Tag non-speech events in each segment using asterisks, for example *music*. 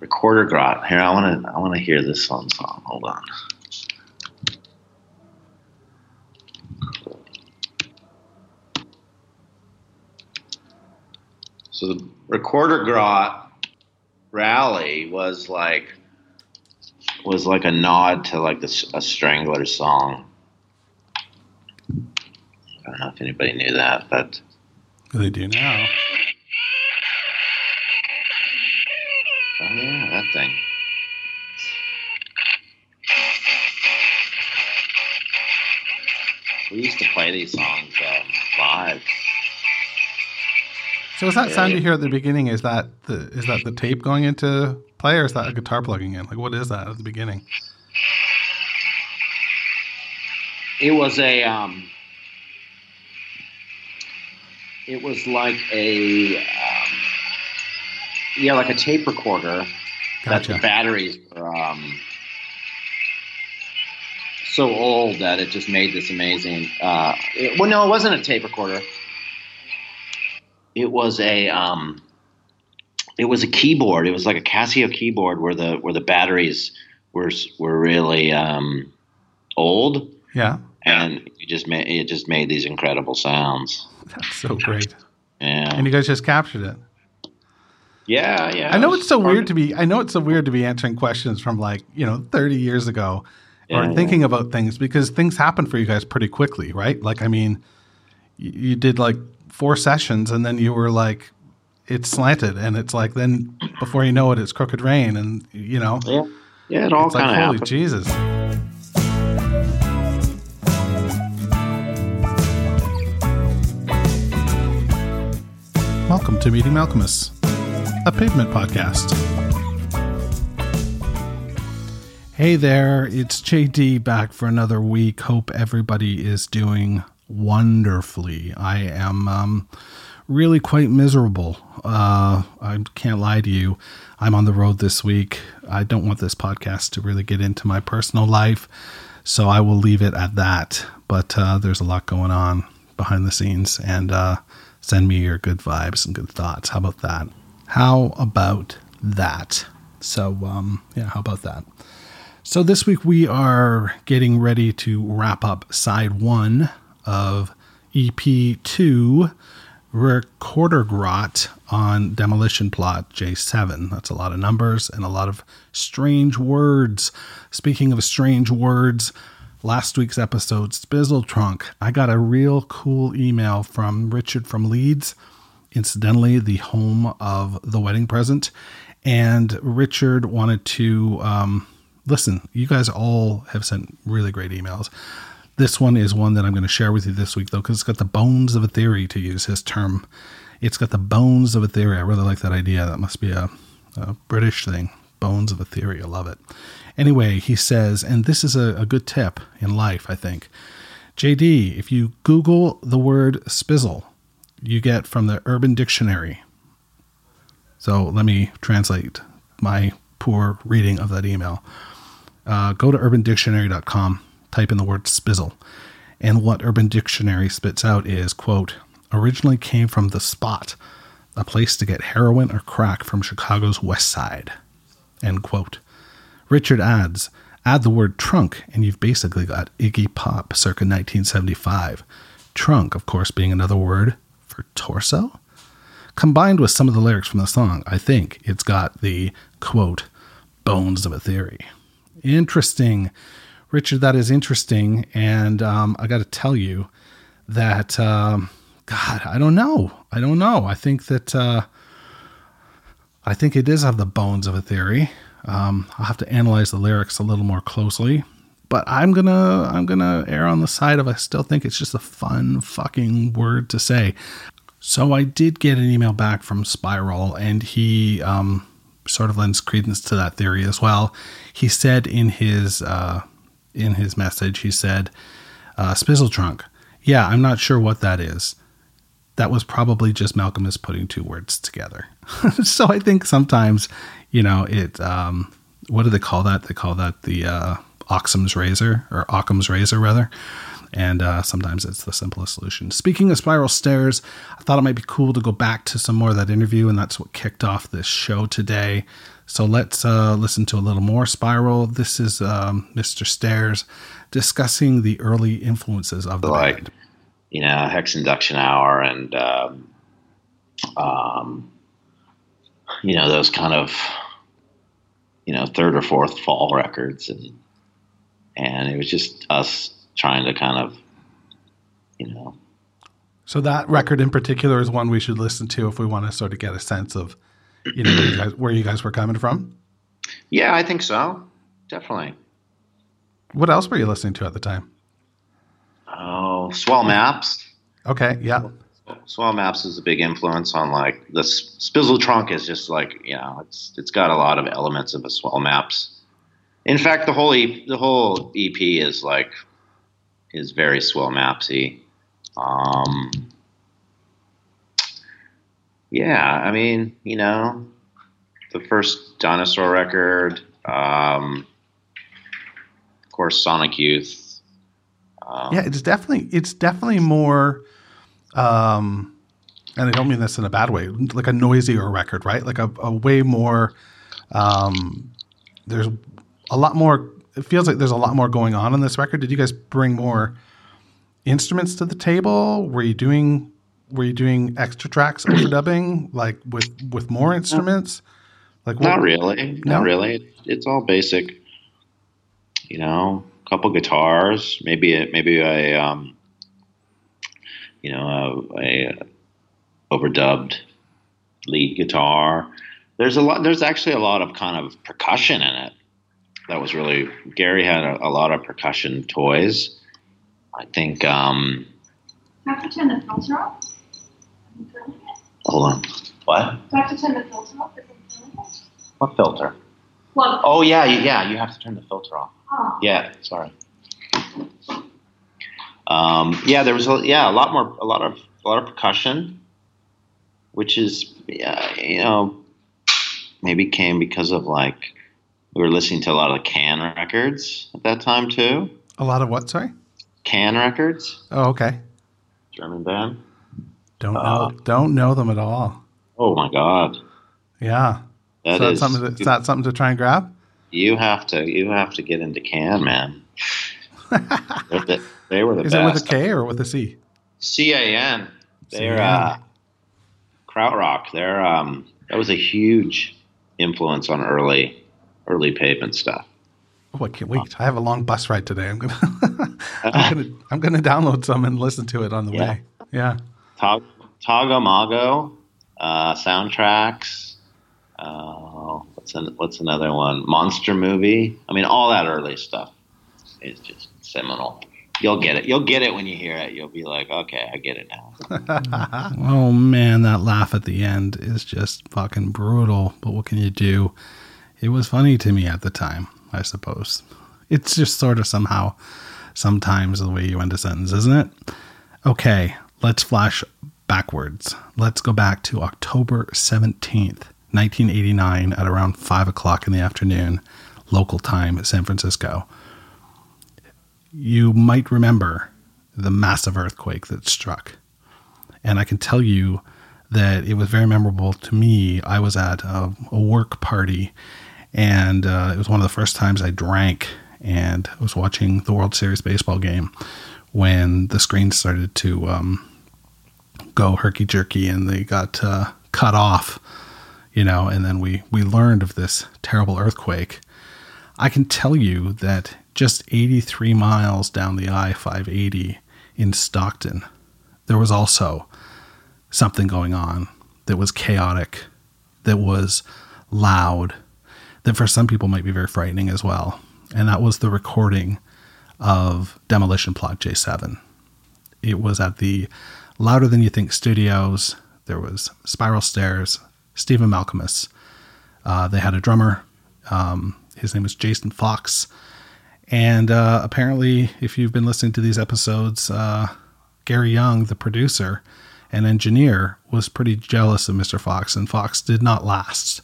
Recorder Grot. Here, I want to I want to hear this one song. Hold on. So the Recorder Grot rally was like was like a nod to like this a Strangler song. I don't know if anybody knew that, but They do now. oh yeah, that thing. We used to play these songs um, live. So is that Yeah, sound you hear at the beginning? Is that the is that the tape going into play, or is that a guitar plugging in? Like, what is that at the beginning? It was a um, it was like a um, yeah, like a tape recorder that the batteries were um, so old that it just made this amazing. Uh, it, well, no, it wasn't a tape recorder. It was a um, it was a keyboard. It was like a Casio keyboard where the where the batteries were were really um, old, Yeah, and you just made it just made these incredible sounds. that's so great. Yeah, And you guys just captured it. Yeah, yeah. I know it's so weird to be. I know it's so weird to be answering questions from like you know thirty years ago, or Yeah, thinking about things because things happen for you guys pretty quickly, right? Like, I mean, you, you did like four sessions, and then you were like, it's slanted, and it's like then before you know it, it's crooked rain, and you know, Yeah, yeah. It all it's like kind of holy happened. Jesus. Welcome to Meeting Malkmus, a pavement podcast. Hey there, it's JD back for another week. Hope everybody is doing wonderfully. I am um, really quite miserable. Uh, I can't lie to you. I'm on the road this week. I don't want this podcast to really get into my personal life, so I will leave it at that. But uh, there's a lot going on behind the scenes, and uh, send me your good vibes and good thoughts. How about that? How about that? So, um, yeah, how about that? So this week we are getting ready to wrap up side one of EP two, Recorder Grot on Demolition Plot J7. That's a lot of numbers and a lot of strange words. Speaking of strange words, last week's episode, Spizzle Trunk, I got a real cool email from Richard from Leeds incidentally the home of the wedding present. And richard wanted to um, listen you guys all have sent really great emails. This one is one that i'm going to share with you this week though because it's got the bones of a theory to use his term. It's got the bones of a theory. I really like that idea. That must be a, a british thing. Bones of a theory. I love it. Anyway he says and this is a, a good tip in life i think. Jd if you google the word spizzle you get from the Urban Dictionary. So let me translate my poor reading of that email. Uh, go to urbandictionary.com, type in the word spizzle, and what Urban Dictionary spits out is, quote, originally came from the spot, a place to get heroin or crack from Chicago's west side, end quote. Richard adds, add the word trunk, and you've basically got Iggy Pop circa 1975. Trunk, of course, being another word for torso. Combined with some of the lyrics from the song, I think it's got the quote, bones of a theory. Interesting. Richard, that is interesting. And um, I got to tell you that, um, God, I don't know. I don't know. I think that. Uh, I think it does have the bones of a theory. Um, I'll have to analyze the lyrics a little more closely, but I'm gonna I'm gonna err on the side of I still think it's just a fun fucking word to say. So I did get an email back from Spiral, and he um, sort of lends credence to that theory as well. He said in his uh, in his message, he said, uh, "Spizzle trunk." Yeah, I'm not sure what that is that was probably just Malkmus putting two words together. *laughs* so I think sometimes, you know, it. Um, what do they call that? They call that the uh, Occam's razor or Occam's razor rather. And uh, sometimes it's the simplest solution. Speaking of spiral stairs, I thought it might be cool to go back to some more of that interview, and that's what kicked off this show today. So let's uh, listen to a little more Spiral. This is um, Mr. Stairs discussing the early influences of the like, band. You know, Hex Enduction Hour and, um, um, you know, those kind of, you know, third or fourth fall records. And, and it was just us trying to kind of, you know. So that record in particular is one we should listen to if we want to sort of get a sense of, you know, where you guys, where you guys were coming from. Yeah, I think so. Definitely. What else were you listening to at the time? Oh, Swell Maps. Okay, yeah. Swell Maps is a big influence on like the Spizzle Trunk is just like you know it's it's got a lot of elements of a Swell Maps. In fact, the whole the whole EP is like is very Swell Mapsy. Um, yeah, I mean, you know, the first dinosaur record, um, of course, Sonic Youth. Um, yeah, it's definitely it's definitely more, um, and I don't mean this in a bad way, like a noisier record, right? Like a, a way more. Um, there's a lot more. It feels like there's a lot more going on in this record. Did you guys bring more instruments to the table? Were you doing were you doing extra tracks overdubbing *clears throat* like with with more instruments? Like what? not really, no? not really. It's all basic. You know, a couple guitars, maybe a, maybe a um, you know a, a overdubbed lead guitar. There's a lot. There's actually a lot of kind of percussion in it. That was really Gary had a, a lot of percussion toys. I think. Um, have to turn the filter off. Hold on. What? Do I have to turn the filter off? What filter? Plug. Oh yeah, yeah. You have to turn the filter off. Oh. Yeah. Sorry. Um, yeah, there was a, yeah a lot more a lot of a lot of percussion, which is yeah, you know maybe came because of like we were listening to a lot of Can records at that time too. A lot of what? Sorry. Can records. Oh, okay. German band. Don't uh, know. Don't know them at all. Oh my god. Yeah. That so is something. To, is that something to try and grab? You have to. You have to get into Can, man. *laughs* the, they were the is best. it with a K or with a C? C A N. They're uh, krautrock. They're um, that was a huge influence on early early pavement stuff. Oh, I can't wait! I have a long bus ride today. I'm gonna, *laughs* I'm *laughs* gonna, I'm gonna download some and listen to it on the yeah. way. Yeah. Tog- Tago Mago uh, soundtracks. Uh, what's an, what's another one? Monster movie. I mean, all that early stuff is just seminal. You'll get it. You'll get it when you hear it. You'll be like, okay, I get it now. *laughs* oh man, that laugh at the end is just fucking brutal. But what can you do? It was funny to me at the time, I suppose. It's just sort of somehow, sometimes the way you end a sentence, isn't it? Okay, let's flash backwards. Let's go back to October 17th, 1989, at around 5 o'clock in the afternoon, local time, San Francisco. You might remember the massive earthquake that struck. And I can tell you that it was very memorable to me. I was at a, a work party, and uh, it was one of the first times I drank, and I was watching the World Series baseball game when the screen started to um, go herky jerky and they got uh, cut off, you know, and then we, we learned of this terrible earthquake. I can tell you that just 83 miles down the I 580 in Stockton, there was also something going on that was chaotic, that was loud, that for some people might be very frightening as well. And that was the recording of Demolition Plot J7. It was at the Louder Than You Think Studios. There was Spiral Stairs, Stephen Malkmus. Uh, they had a drummer. Um, his name was Jason Fox. And uh, apparently, if you've been listening to these episodes, uh, Gary Young, the producer and engineer, was pretty jealous of Mr. Fox, and Fox did not last.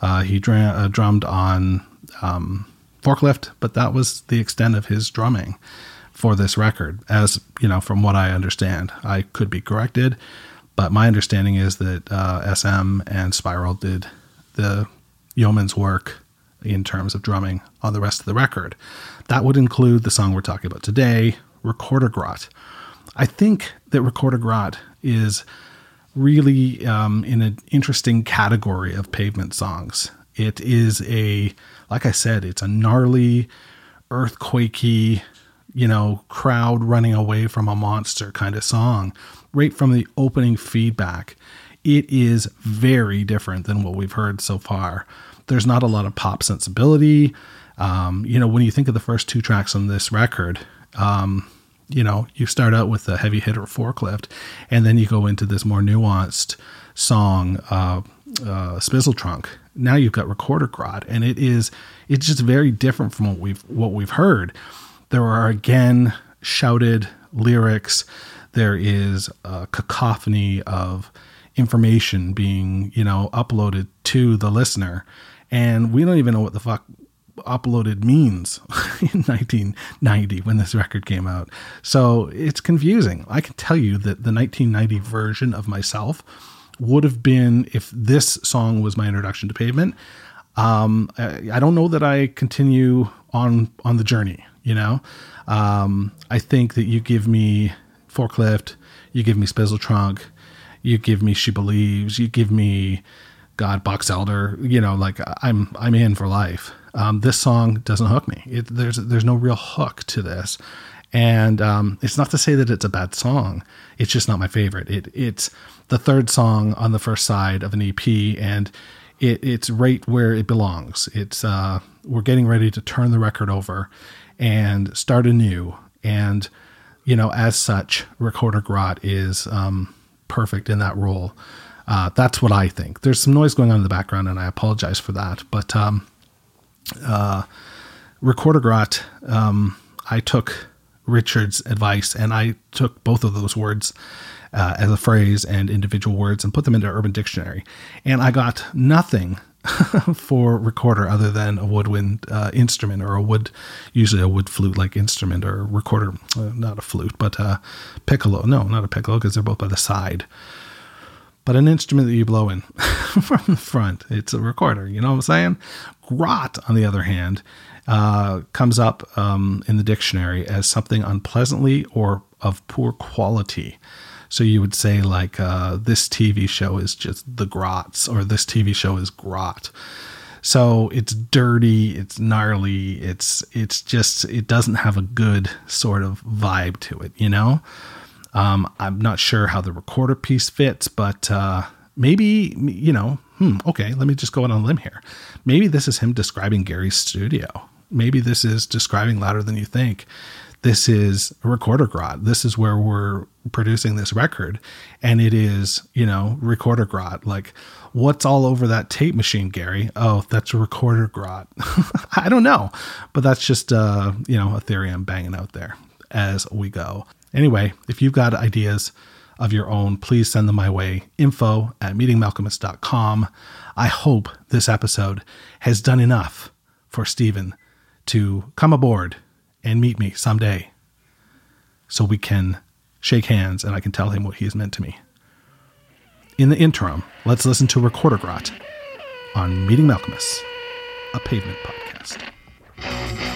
Uh, he dra- uh, drummed on um, Forklift, but that was the extent of his drumming for this record, as you know, from what I understand. I could be corrected, but my understanding is that uh, SM and Spiral did the Yeoman's work in terms of drumming on the rest of the record. That would include the song we're talking about today, Recorder Grot. I think that Recorder Grot is really um, in an interesting category of pavement songs. It is a, like I said, it's a gnarly, earthquakey, you know, crowd running away from a monster kind of song, right from the opening feedback. It is very different than what we've heard so far. There's not a lot of pop sensibility. Um, you know, when you think of the first two tracks on this record, um, you know, you start out with a heavy hitter forklift, and then you go into this more nuanced song, uh, uh, Spizzle Trunk. Now you've got Recorder Grot, and it is it's just very different from what we've what we've heard. There are again shouted lyrics. There is a cacophony of information being you know uploaded to the listener, and we don't even know what the fuck uploaded means *laughs* in 1990 when this record came out. So it's confusing. I can tell you that the 1990 version of myself would have been if this song was my introduction to Pavement. Um, I, I, don't know that I continue on on the journey. You know, um, I think that you give me forklift, you give me Spizzle Trunk, you give me She Believes, you give me God Box Elder. You know, like I'm I'm in for life. Um, this song doesn't hook me. It, there's there's no real hook to this, and um, it's not to say that it's a bad song. It's just not my favorite. It it's the third song on the first side of an EP, and it, it's right where it belongs. It's uh, we're getting ready to turn the record over and start anew, and you know, as such, Recorder Grot is um, perfect in that role. Uh, that's what I think. There's some noise going on in the background, and I apologize for that. But um, uh, Recorder Grot, um, I took Richard's advice and I took both of those words uh, as a phrase and individual words and put them into Urban Dictionary. And I got nothing *laughs* for recorder other than a woodwind uh, instrument or a wood, usually a wood flute like instrument or recorder, uh, not a flute, but a piccolo. No, not a piccolo because they're both by the side but an instrument that you blow in *laughs* from the front. It's a recorder. You know what I'm saying? Grot, on the other hand, uh, comes up um, in the dictionary as something unpleasantly or of poor quality. So you would say like uh, this TV show is just the grots, or this TV show is grot. So it's dirty, it's gnarly, it's it's just it doesn't have a good sort of vibe to it, you know. Um, I'm not sure how the recorder piece fits, but uh, maybe, you know, hmm, okay, let me just go on a limb here. Maybe this is him describing Gary's studio. Maybe this is describing louder than you think. This is a recorder grot. This is where we're producing this record. And it is, you know, recorder grot. Like, what's all over that tape machine, Gary? Oh, that's a recorder grot. *laughs* I don't know. But that's just, uh, you know, a theory I'm banging out there as we go. Anyway, if you've got ideas of your own, please send them my way. Info at meetingmalkmus.com. I hope this episode has done enough for Stephen to come aboard and meet me someday so we can shake hands and I can tell him what he has meant to me. In the interim, let's listen to Recorder Grot on Meeting Malkmus, a pavement podcast.